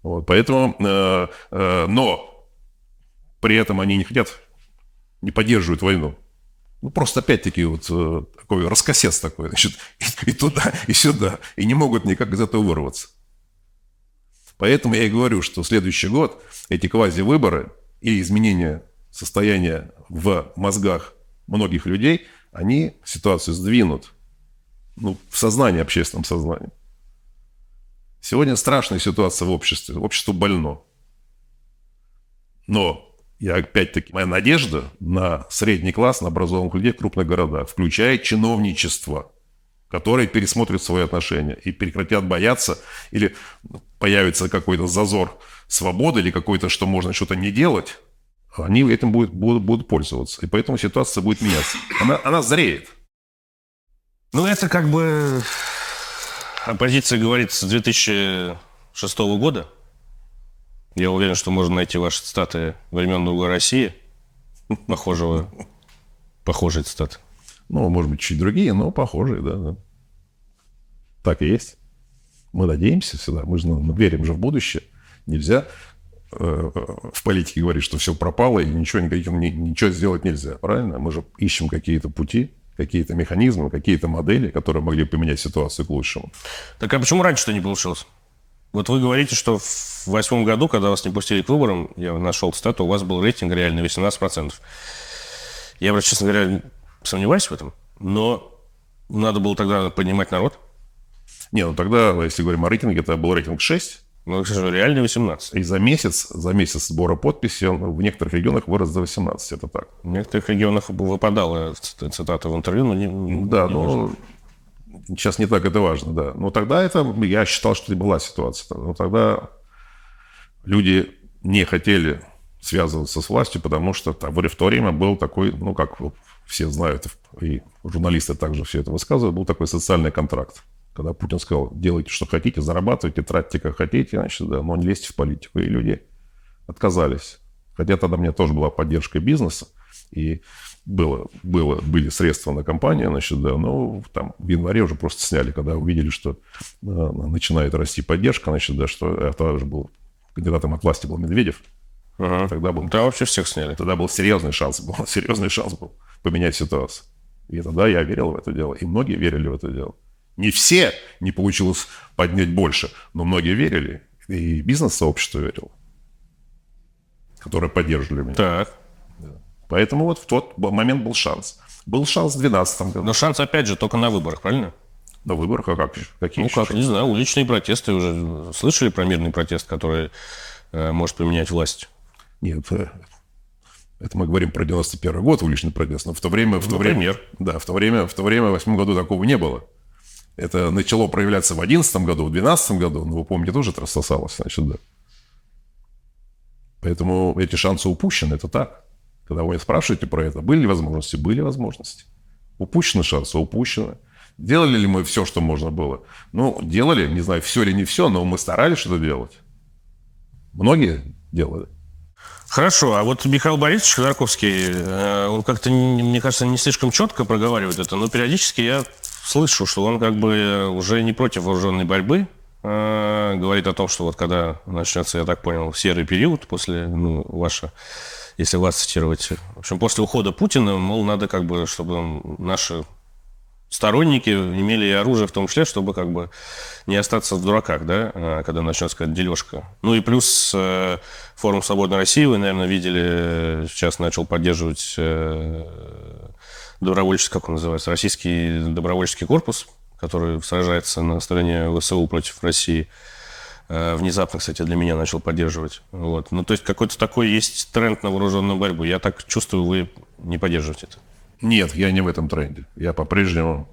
Вот, поэтому, э, э, но при этом они не хотят, не поддерживают войну. Ну, просто опять-таки вот э, такой раскосец такой, значит, и, и туда, и сюда, и не могут никак из этого вырваться. Поэтому я и говорю, что следующий год эти квази-выборы и изменения состояния в мозгах многих людей – они ситуацию сдвинут ну, в сознании, общественном сознании. Сегодня страшная ситуация в обществе. Общество больно. Но я опять-таки, моя надежда на средний класс, на образованных людей в крупных городах, включая чиновничество, которые пересмотрят свои отношения и прекратят бояться, или появится какой-то зазор свободы, или какой-то, что можно что-то не делать, они этим будут, будут, будут пользоваться. И поэтому ситуация будет меняться. Она, она зреет. Ну, это как бы оппозиция говорит с 2006 года. Я уверен, что можно найти ваши цитаты времен Другой России. Похожего, похожие цитаты. Ну, может быть, чуть другие, но похожие, да, да. Так и есть. Мы надеемся всегда, мы же мы верим же в будущее. Нельзя в политике говорит, что все пропало и ничего, ничего сделать нельзя. Правильно? Мы же ищем какие-то пути, какие-то механизмы, какие-то модели, которые могли поменять ситуацию к лучшему. Так а почему раньше-то не получилось? Вот вы говорите, что в восьмом году, когда вас не пустили к выборам, я нашел цитату, у вас был рейтинг реальный 18%. Я, честно говоря, сомневаюсь в этом, но надо было тогда поднимать народ. Не, ну тогда, если говорим о рейтинге, это был рейтинг 6, ну, к сожалению, реально 18. И за месяц, за месяц сбора подписи он в некоторых регионах вырос до 18, это так. В некоторых регионах выпадала цитата в интервью, но не Да, не но важно. Сейчас не так это важно, да. Но тогда это, я считал, что это была ситуация. Но тогда люди не хотели связываться с властью, потому что там, в то время был такой, ну, как все знают, и журналисты также все это высказывают, был такой социальный контракт когда Путин сказал, делайте, что хотите, зарабатывайте, тратьте, как хотите, значит, да, но не лезьте в политику. И люди отказались. Хотя тогда у меня тоже была поддержка бизнеса, и было, было, были средства на компанию, значит, да, но там в январе уже просто сняли, когда увидели, что э, начинает расти поддержка, значит, да, что это уже был кандидатом от власти был Медведев. Ага. Тогда был... Да, вообще всех сняли. Тогда был серьезный шанс, был серьезный шанс был поменять ситуацию. И тогда я верил в это дело, и многие верили в это дело. Не все не получилось поднять больше, но многие верили, и бизнес-сообщество верило, которое поддерживали меня. Так. Поэтому вот в тот момент был шанс. Был шанс в 2012 году. Но шанс, опять же, только на выборах, правильно? На выборах, а как? Какие Ну как, шансы? не знаю, уличные протесты уже слышали про мирный протест, который э, может поменять власть? Нет, э, это мы говорим про 91 год, уличный протест, но в то время... В то время да, в то время, в то время, в восьмом году такого не было. Это начало проявляться в 11 году, в 12 году, но вы помните, тоже это рассосалось, значит, да. Поэтому эти шансы упущены, это так. Когда вы спрашиваете про это, были ли возможности? Были возможности. Упущены шансы? Упущены. Делали ли мы все, что можно было? Ну, делали, не знаю, все или не все, но мы старались что-то делать. Многие делали. Хорошо, а вот Михаил Борисович Ходорковский, э, он как-то, не- мне кажется, не слишком четко проговаривает это, но периодически я слышу, что он как бы уже не против вооруженной борьбы, э, говорит о том, что вот когда начнется, я так понял, серый период после, ну, ваша, если вас цитировать, в общем, после ухода Путина, мол, надо как бы, чтобы наши сторонники имели и оружие в том числе, чтобы как бы не остаться в дураках, да, э, когда начнется какая-то дележка. Ну и плюс э, форум «Свободной России», вы, наверное, видели, э, сейчас начал поддерживать добровольческий, как он называется, Российский добровольческий корпус, который сражается на стороне ВСУ против России. Э, Внезапно, кстати, для меня начал поддерживать. Вот. Ну, то есть какой-то такой есть тренд на вооруженную борьбу. Я так чувствую, вы не поддерживаете это. Нет, я не в этом тренде. Я по-прежнему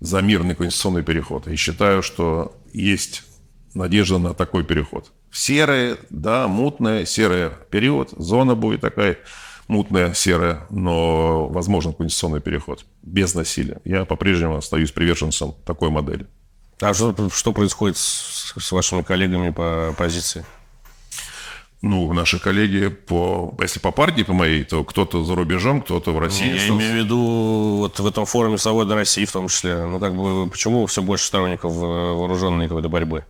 за мирный конституционный переход. И считаю, что есть надежда на такой переход. Серый, да, мутный, серый период, зона будет такая мутная, серая, но возможен конституционный переход без насилия. Я по-прежнему остаюсь приверженцем такой модели. А что, что происходит с, с вашими коллегами по оппозиции? Ну, наши коллеги, по, если по партии, по моей, то кто-то за рубежом, кто-то в России. Я имею в виду вот в этом форуме «Свободной России» в том числе. Ну, как бы, почему все больше сторонников э, вооруженной какой-то борьбы?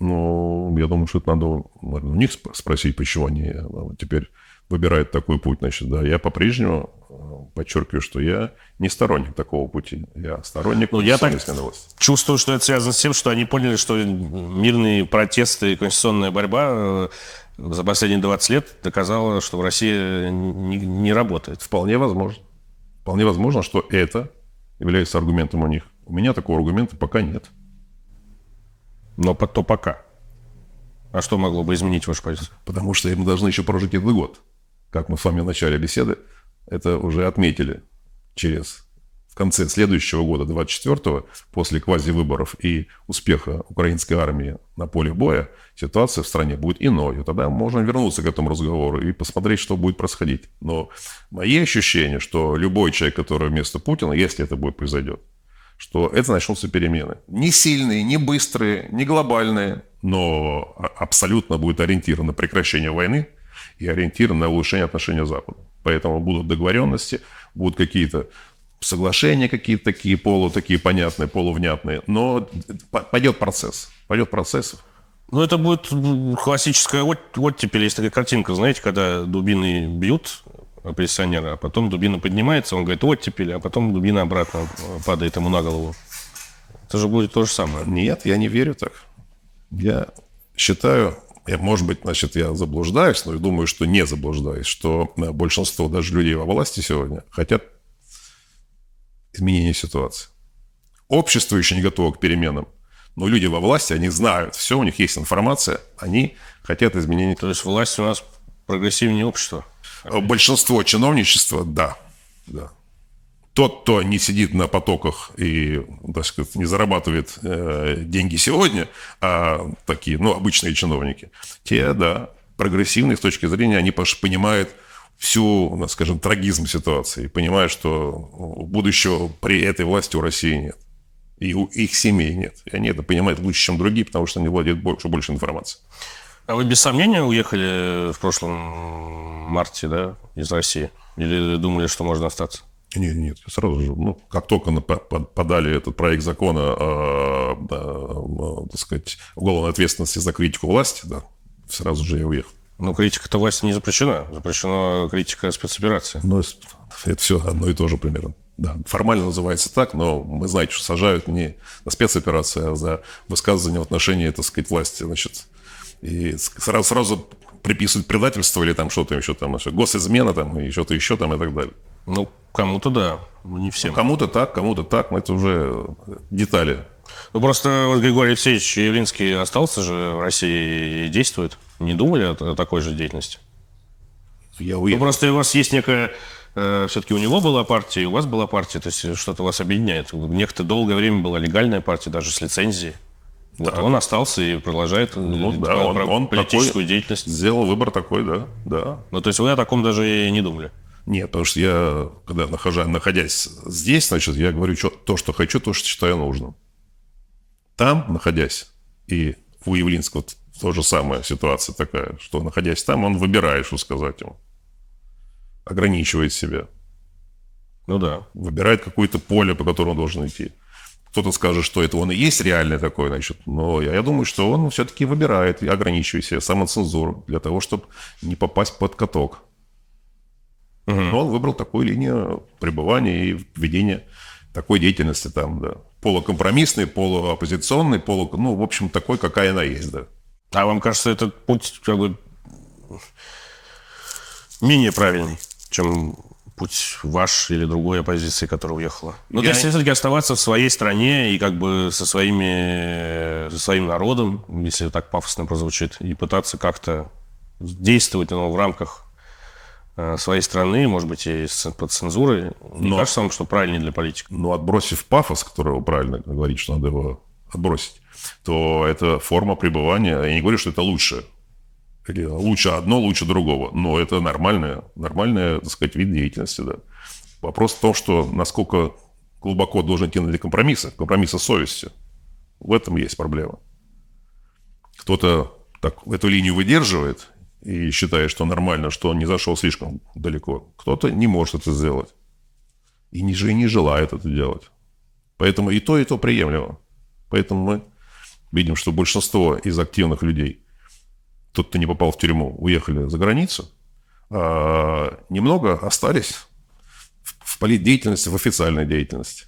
Ну, я думаю, что это надо наверное, у них сп- спросить, почему они вот теперь выбирают такой путь. Значит, да, я по-прежнему э, подчеркиваю, что я не сторонник такого пути. Я сторонник Ну, я так-. Чувствую, что это связано с тем, что они поняли, что мирные протесты и конституционная борьба э, за последние 20 лет доказала, что в России не, не работает. Вполне возможно. Вполне возможно, что это является аргументом у них. У меня такого аргумента пока нет. Но то пока. А что могло бы изменить вашу позицию? Потому что мы должны еще прожить этот год. Как мы с вами в начале беседы это уже отметили. Через в конце следующего года, 24-го, после квази-выборов и успеха украинской армии на поле боя, ситуация в стране будет иной. И тогда можно вернуться к этому разговору и посмотреть, что будет происходить. Но мои ощущения, что любой человек, который вместо Путина, если это будет произойдет, что это начнутся перемены. Не сильные, не быстрые, не глобальные, но абсолютно будет ориентирован на прекращение войны и ориентирован на улучшение отношений с Западом. Поэтому будут договоренности, будут какие-то соглашения какие-то такие, полу, такие понятные, полувнятные, но пойдет процесс. Пойдет процесс. Ну, это будет классическая от- оттепель. Есть такая картинка, знаете, когда дубины бьют оппозиционера, а потом дубина поднимается, он говорит оттепель, а потом дубина обратно э, падает ему на голову. Это же будет то же самое. Нет, я не верю так. Я считаю, я, может быть, значит, я заблуждаюсь, но я думаю, что не заблуждаюсь, что э, большинство даже людей во власти сегодня хотят изменения ситуации. Общество еще не готово к переменам, но люди во власти, они знают все, у них есть информация, они хотят изменения. То есть власть у нас прогрессивнее общества. Э, Большинство чиновничества, да, да. Тот, кто не сидит на потоках и, так сказать, не зарабатывает э, деньги сегодня, а такие, ну, обычные чиновники, те, да, прогрессивные с точки зрения, они понимают всю, скажем, трагизм ситуации, понимают, что будущего при этой власти у России нет. И у их семей нет. И они это понимают лучше, чем другие, потому что они владеют больше, больше информации. А вы без сомнения уехали в прошлом марте, да, из России? Или думали, что можно остаться? Нет, нет, сразу же, ну, как только подали этот проект закона да, о, так сказать, уголовной ответственности за критику власти, да, сразу же я уехал. Ну, критика-то власти не запрещена. Запрещена критика спецоперации. С- это все одно и то же примерно. Да, формально называется так, но мы знаете, что сажают не на спецоперации, а за высказывание в отношении, так сказать, власти, значит, и сразу, сразу приписывают предательство или там что-то еще там, госизмена там и что-то еще там и так далее. Ну, Кому-то да, но не всем. Кому-то так, кому-то так, но это уже детали. Ну, просто вот Григорий Алексеевич Явлинский остался же в России и действует. Не думали о, такой же деятельности? Я Ну, уехал. просто у вас есть некая... э, все-таки у него была партия, и у вас была партия, то есть что-то вас объединяет. Некто долгое время была легальная партия, даже с лицензией. Вот он остался и продолжает э, Ну да, он, он политическую такой деятельность. Сделал выбор такой, да, да. Ну, то есть вы о таком даже и не думали? Нет, потому что я, когда нахожа, находясь здесь, значит, я говорю чё- то, что хочу, то, что считаю нужным. Там, находясь, и у Явлинского т- то же самая ситуация такая, что, находясь там, он выбирает, что сказать ему. Ограничивает себя. Ну да. Выбирает какое-то поле, по которому он должен идти. Кто-то скажет, что это он и есть реальный такой, значит. Но я, я думаю, что он все-таки выбирает и ограничивает себя самоцензуру для того, чтобы не попасть под каток. Но он выбрал такую линию пребывания и ведения такой деятельности там, да. Полукомпромиссный, полуоппозиционный, полу... Ну, в общем, такой, какая она есть, да. А вам кажется, этот путь как бы менее правильный, чем путь ваш или другой оппозиции, которая уехала? Ну, то Я есть не- все-таки оставаться в своей стране и как бы со, своими, со своим народом, если так пафосно прозвучит, и пытаться как-то действовать ну, в рамках своей страны, может быть, и под цензурой. Не Но- кажется вам, что правильнее для политика? Но отбросив пафос, которого правильно говорить, что надо его отбросить, то это форма пребывания. Я не говорю, что это лучше. Или лучше одно, лучше другого. Но это нормальная, нормальная, так сказать, вид деятельности, да. Вопрос в том, что насколько глубоко должен идти на компромиссы, компромиссы с совестью. В этом есть проблема. Кто-то так эту линию выдерживает и считает, что нормально, что он не зашел слишком далеко. Кто-то не может это сделать. И не, и не желает это делать. Поэтому и то, и то приемлемо. Поэтому мы видим, что большинство из активных людей, тот, кто не попал в тюрьму, уехали за границу, а немного остались в, политдеятельности, в официальной деятельности.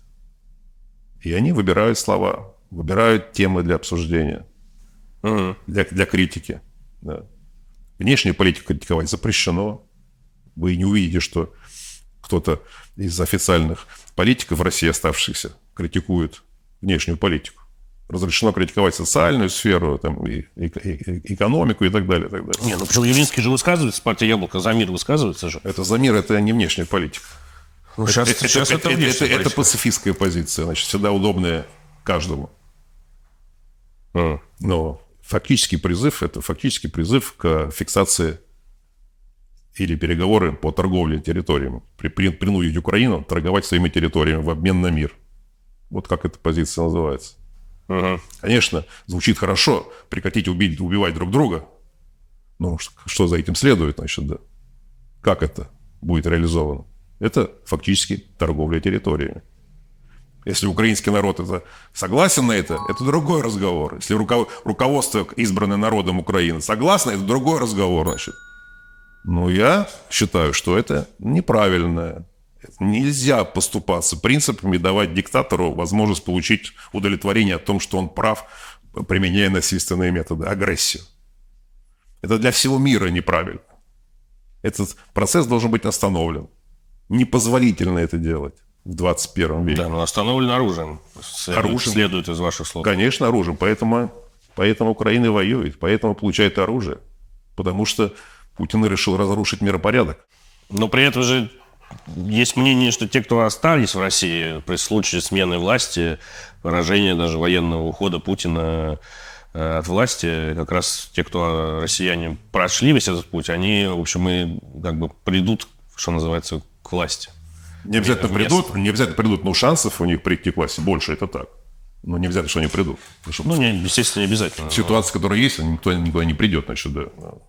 И они выбирают слова, выбирают темы для обсуждения, Мгм. для, для критики. Да. Внешнюю политику критиковать запрещено. Вы не увидите, что кто-то из официальных политиков в России оставшихся критикует внешнюю политику. Разрешено критиковать социальную сферу, там, и, и- и- экономику и так далее, и так далее. Не, ну почему Явлинский же высказывается, партия Яблоко за мир высказывается же. Это за мир, это не внешняя политика. Ну, сейчас, это, сейчас это- это, это- это- это пацифистская позиция, значит, всегда удобная каждому. М. Но фактический призыв – это фактический призыв к фиксации или переговоры по торговле территориями. При, при- принудить Украину торговать своими территориями в обмен на мир. Вот как эта позиция называется. Мгм. Конечно, звучит хорошо, прекратить убить, убивать друг друга. Но ш- что за этим следует, значит, да? Как это будет реализовано? Это фактически торговля территориями. Если украинский народ это согласен на это, это другой разговор. Если руко- руководство, избранное народом Украины, согласно, это другой разговор, значит. Но я считаю, что это неправильно. Нельзя поступаться принципами, давать диктатору возможность получить удовлетворение о том, что он прав, применяя насильственные методы, агрессию. Это для всего мира неправильно. Этот процесс должен быть остановлен. Непозволительно это делать в 21 веке. Да, но остановлен оружием. Следует, Оружием. следует из ваших слов. Конечно, оружием. Поэтому, поэтому Украина воюет, поэтому получает оружие. Потому что Путин решил разрушить миропорядок. Но при этом же есть мнение, что те, кто остались в России при случае смены власти, поражения даже военного ухода Путина э, от власти, как раз те, кто э, россияне прошли весь этот путь, они, в общем, и как бы придут, что называется, к власти. Не обязательно Вместо. придут, не обязательно придут, но шансов у них прийти к власти больше, это так. Но не обязательно, что они придут. Потому что Ну, не, естественно, не обязательно. ситуация, которая есть, никто никуда не придет, значит, да.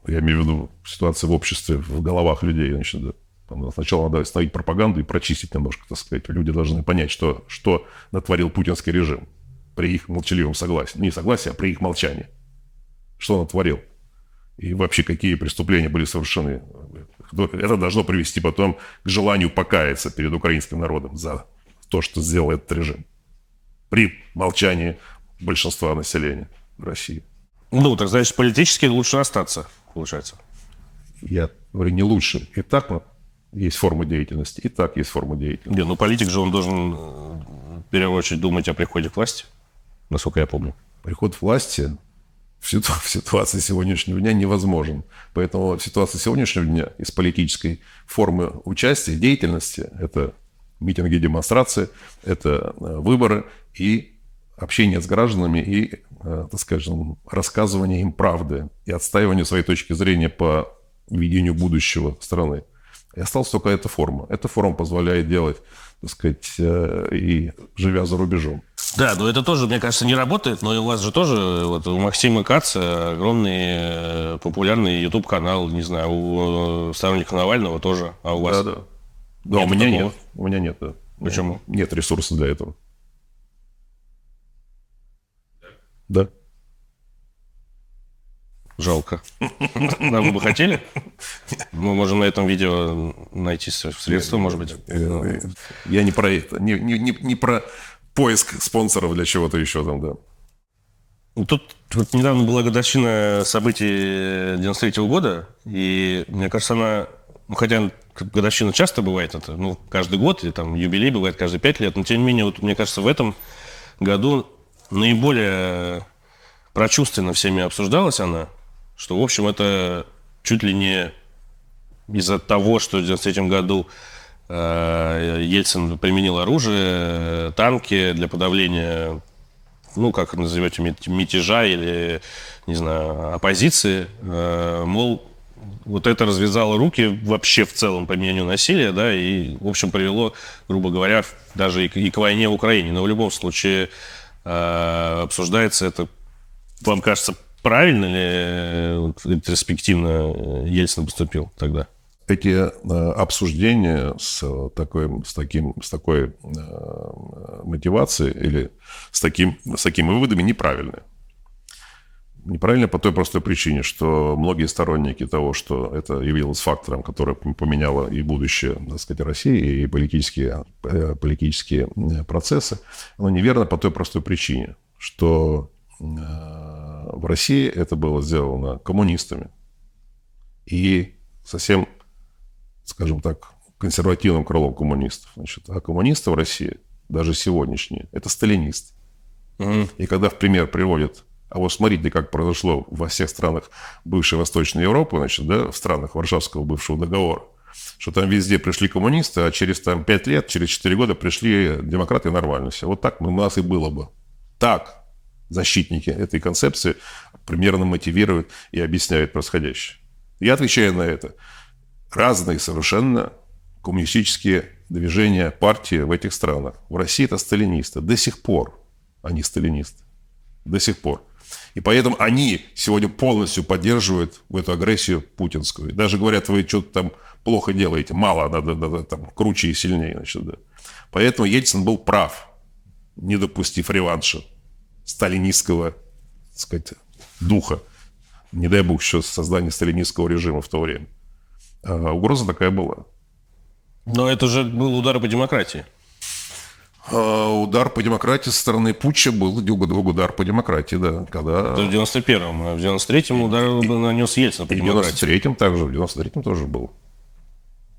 Я имею в виду ситуация в обществе, в головах людей, значит, да. Там Сначала надо остановить пропаганду и прочистить немножко, так сказать. Люди должны понять, что, что натворил путинский режим при их молчаливом согласии. Не согласии, а при их молчании. Что он натворил. И вообще, какие преступления были совершены. Это должно привести потом к желанию покаяться перед украинским народом за то, что сделал этот режим. При молчании большинства населения России. Ну, так значит, политически лучше остаться, получается. Я говорю, не лучше. И так мы есть форма деятельности, и так есть форма деятельности. Не, ну политик же он должен э, в первую очередь думать о приходе к власти, насколько я помню. Приход к власти в, ситу- в ситуации сегодняшнего дня невозможен. Поэтому в ситуации сегодняшнего дня из политической формы участия, деятельности, это митинги, демонстрации, это э, выборы и общение с гражданами и, э, так скажем, рассказывание им правды и отстаивание своей точки зрения по видению будущего страны. И осталась только эта форма. Эта форма позволяет делать, так сказать, э, и живя за рубежом. Да, но это тоже, мне кажется, не работает, но и у вас же тоже, вот у Максима Каца огромный э, популярный YouTube-канал, не знаю, у э, сторонников Навального тоже, а у вас? Да, да. Да, у Нет меня такого? нет. У меня нет. да. Почему? Нет ресурсов для этого. Да. Жалко. Вы бы хотели? Мы можем на этом видео найти средства, может быть. Э, Я не про это. Не, не, не, не про поиск спонсоров для чего-то еще там, да. Ну, Тут вот недавно была годовщина событий 93 года, и мне кажется, она, ну, хотя годовщина часто бывает, это, ну, каждый год, или там юбилей бывает каждые пять лет, но тем не менее, вот мне кажется, в этом году наиболее прочувственно всеми обсуждалась она, что, в общем, это чуть ли не из-за того, что в 93 году Ельцин применил оружие, э, танки для подавления ну, как назовете, мят- мятежа или, не знаю, оппозиции, э, мол, вот это развязало руки вообще в целом применению насилия, да, и, в общем, привело, грубо говоря, даже и к, и к войне в Украине. Но в любом случае э, обсуждается это, вам кажется, правильно ли э, вот, ретроспективно э, Ельцин поступил тогда? Эти э, обсуждения с, э, такой, с, таким, с такой э, мотивацией или с, таким, с такими выводами неправильны. Неправильно по той простой причине, что многие сторонники того, что это явилось фактором, который поменяло и будущее, так сказать, России, и политические, э, политические э, процессы, оно неверно по той простой причине, что в России это было сделано коммунистами и совсем, скажем так, консервативным крылом коммунистов. Значит, а коммунисты в России, даже сегодняшние, это сталинисты. И когда в пример приводят, а вот смотрите, как произошло во всех странах бывшей Восточной Европы, значит, да, в странах Варшавского бывшего договора, что там везде пришли коммунисты, а через там 5 лет, через 4 года пришли демократы и нормально все. Вот так у нас и было бы. Так защитники этой концепции примерно мотивируют и объясняют происходящее. Я отвечаю на это. Разные совершенно коммунистические движения, партии в этих странах. В России это сталинисты. До сих пор они сталинисты. До сих пор. И поэтому они сегодня полностью поддерживают эту агрессию путинскую. Даже говорят, вы что-то там плохо делаете, мало, надо, надо там круче и сильнее. Значит, да. Поэтому Ельцин был прав, не допустив реванша сталинистского, так сказать, духа. Не дай бог, еще создание сталинистского режима в то время. А угроза такая была. Но это же был удар по демократии. А удар по демократии со стороны Путча был удар по демократии, да. Когда... Это в 91-м, а в 93-м удар нанес Ельцин по И в демократии. 93-м также, в 93-м тоже был.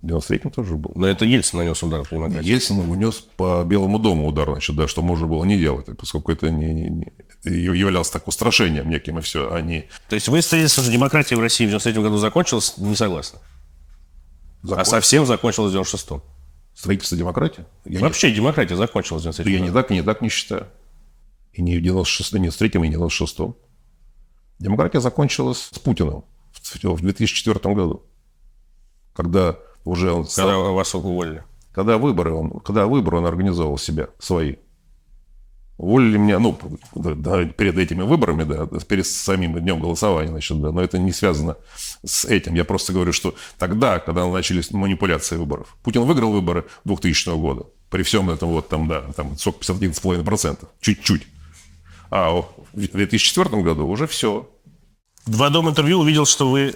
В 93-м тоже был. Но это Ельцин нанес удар по демократии. Ельцин унес по Белому дому удар, значит, да, что можно было не делать, поскольку это не, не- не- являлось так устрашением неким, и все, а не То есть вы стоите, что демократия в России в 93 году закончилась, не согласны? Закон. А совсем закончилась в 96-м. строительство демократии. Я, Вообще демократия закончилась в 93 не, я году. не так, не так не считаю. И не в 96 не в 93-м, и не в 96-м. Демократия закончилась с Путиным в, в 2004 году, когда уже он Когда вас уволили. Когда выборы он, когда выборы он организовал себя, свои. Уволили меня, ну, да, перед этими выборами, да, перед самим днем голосования, значит, да, но это не связано с этим. Я просто говорю, что тогда, когда начались манипуляции выборов, Путин выиграл выборы 2000 года, при всем этом вот там, да, там, сколько, 51,5%, чуть-чуть. А в 2004 году уже все. В одном интервью увидел, что вы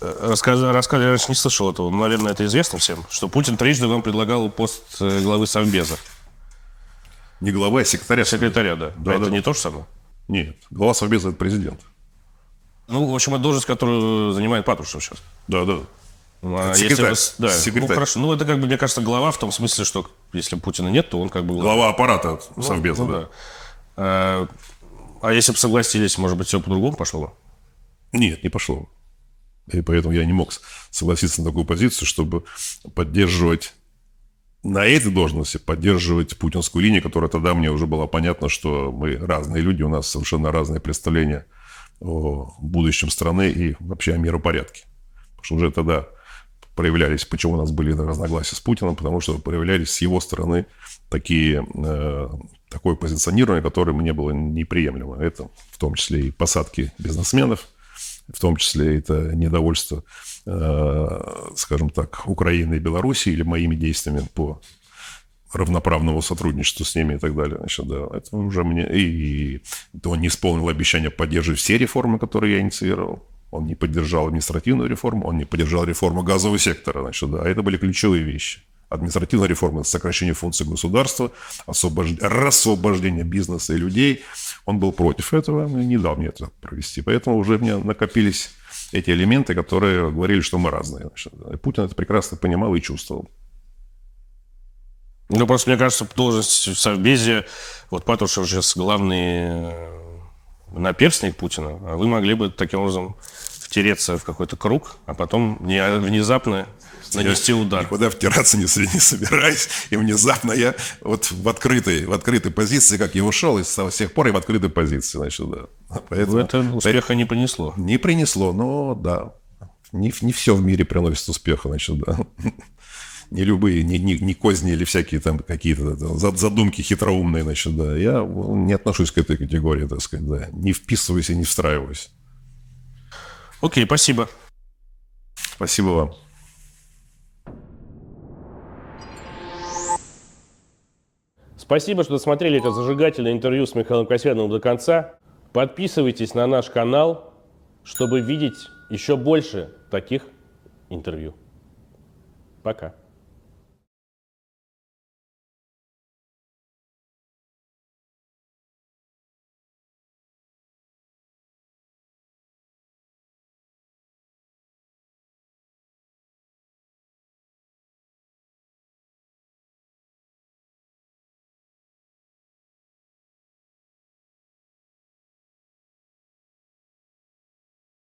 э, рассказали, рассказали, я раньше не слышал этого, но, наверное, это известно всем, что Путин трижды вам предлагал пост э, главы Совбеза. Не глава, а секретаря. Секретаря, да. Да, а это да. не то же самое? Нет, глава Совбеза – это президент. Ну, в общем, это должность, которую занимает Патрушев сейчас. Да, да. Ну, а Секретарь. если да, Секретарь. Ну, хорошо. Ну, это как бы, мне кажется, глава в том смысле, что если Путина нет, то он как бы глава. Аппарата Совбеза, Ну, да. да. А, а если бы согласились, может быть, все по-другому пошло бы? Нет, не пошло. И поэтому я не мог согласиться на такую позицию, чтобы поддерживать на этой должности, поддерживать путинскую линию, которая тогда мне уже было понятно, что мы разные люди, у нас совершенно разные представления о будущем страны и вообще о миропорядке. Потому что уже тогда проявлялись, почему у нас были разногласия с Путиным, потому что проявлялись с его стороны такие, э, такое позиционирование, которое мне было неприемлемо. Это в том числе и посадки бизнесменов, в том числе это недовольство, скажем так, Украины и Беларуси или моими действиями по равноправному сотрудничеству с ними и так далее. Значит, да, это уже мне... И, и он не исполнил обещание поддерживать все реформы, которые я инициировал. Он не поддержал административную реформу, он не поддержал реформу газового сектора. Значит, да, это были ключевые вещи. Административная реформа – сокращение функций государства, освобож... рассвобождение бизнеса и людей. Он был против этого и не дал мне это провести. Поэтому уже у меня накопились эти элементы, которые говорили, что мы разные. И Путин это прекрасно понимал и чувствовал. Ну, просто, мне кажется, должность в Совбезе, вот Патрушев сейчас главный э, наперстник Путина, а вы могли бы таким образом втереться в какой-то круг, а потом не- внезапно нанести удар. Никуда втираться не, не собираюсь. И внезапно я вот в открытой, в открытой позиции, как я ушел, и с тех пор и в открытой позиции. Значит, да. Поэтому Это успеха не принесло. не принесло, но да. Не, не все в мире приносит успеха, значит, да. Не любые, не, не, не козни или всякие там какие-то задумки хитроумные, значит, да. Я не отношусь к этой категории, так сказать, да. Не вписываюсь и не встраиваюсь. Окей, спасибо. Спасибо вам. Спасибо, что досмотрели это зажигательное интервью с Михаилом Касьяновым до конца. Подписывайтесь на наш канал, чтобы видеть еще больше таких интервью. Пока.